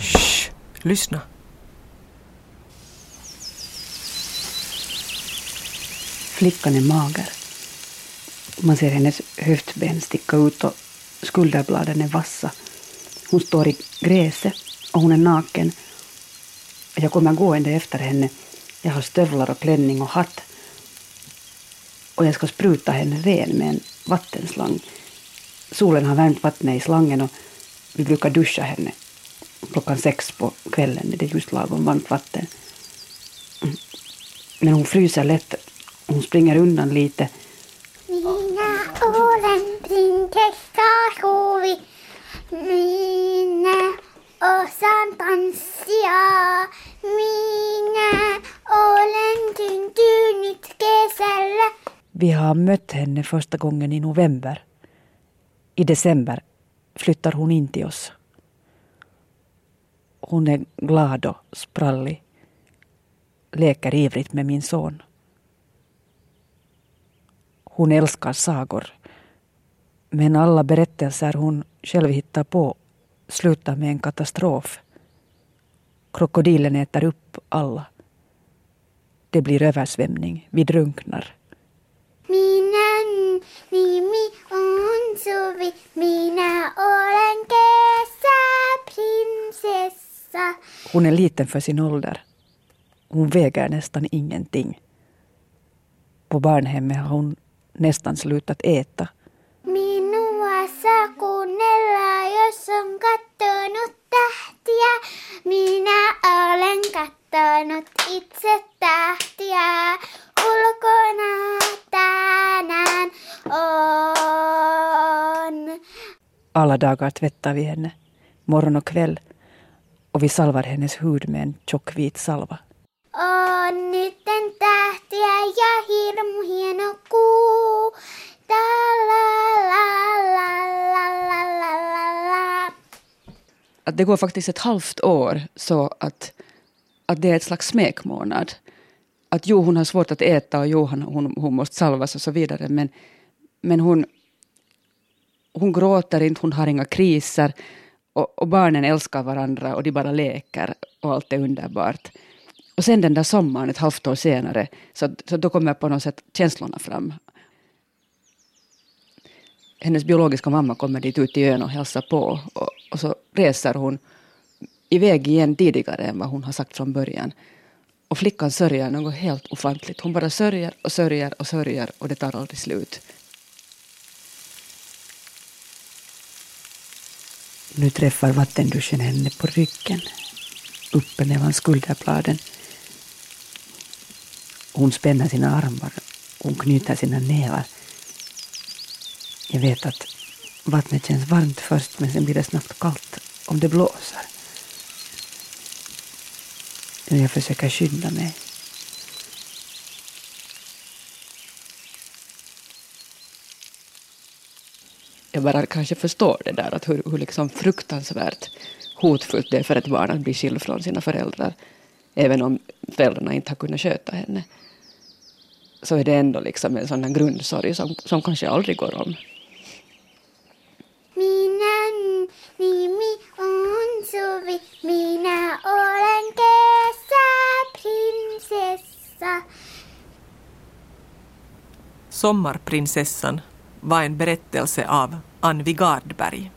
Shh, lyssna. Flickan är mager. Man ser hennes höftben sticka ut och skulderbladen är vassa. Hon står i gräset och hon är naken. Jag kommer gående efter henne. Jag har stövlar och klänning och hatt. Och jag ska spruta henne ren med en vattenslang. Solen har värmt vattnet i slangen och vi brukar duscha henne. Klockan sex på kvällen är det just lagom varmt vatten. Mm. Men hon fryser lätt. Hon springer undan lite. Mina åren prinsessa sovi. Minä osaan tanssia. Minä olen syntynyt kesällä. Vi har mött henne första gången i november. I december flyttar hon in till oss. Hon är glad och sprallig. Leker ivrigt med min son. Hon älskar sagor. Men alla berättelser hon själv hittar på slutar med en katastrof. Krokodilen äter upp alla. Det blir översvämning. Vi drunknar. Minä nimi Suvi. Minä olen kesäprinsessa. Hon är liten för sin ålder. Hon väger nästan ingenting. På barnhemmet har hon nästan slutat äta. Minua saa kuunnella, jos on kattonut tähtiä. Minä olen kattonut itse tähtiä. Alla dagar tvättar vi henne, morgon och kväll. Och vi salvar hennes hud med en tjock vit salva. On nytten tähtiä ja hirmu hieno kuu. Ta-la-la-la-la-la-la. Att det går faktiskt ett halvt år så att, att det är ett slags smekmånad. Att jo, hon har svårt att äta och jo, hon, hon, hon måste salvas och så vidare. Men, men hon, hon gråter inte, hon har inga kriser. Och, och barnen älskar varandra och de bara leker och allt är underbart. Och sen den där sommaren, ett halvt år senare, så, så då kommer på något sätt känslorna fram. Hennes biologiska mamma kommer dit ut i ön och hälsar på. Och, och så reser hon iväg igen tidigare än vad hon har sagt från början. Och flickan sörjer något helt ofantligt. Hon bara sörjer och sörjer och sörjer och det tar aldrig slut. Nu träffar vattenduschen henne på ryggen, uppe mellan skulderbladen. Hon spänner sina armar, hon knyter sina nävar. Jag vet att vattnet känns varmt först men sen blir det snabbt kallt om det blåser. Jag försöker skydda mig. Jag bara kanske förstår det där, att hur, hur liksom fruktansvärt hotfullt det är för ett barn att bli skild från sina föräldrar. Även om föräldrarna inte har kunnat sköta henne. Så är det ändå liksom en sån här grundsorg som, som kanske aldrig går om. Minä nimi on Suvi. Minä olen kesäprinsessa. Sommarprinsessan var en berättelse av Anvi Gardberg.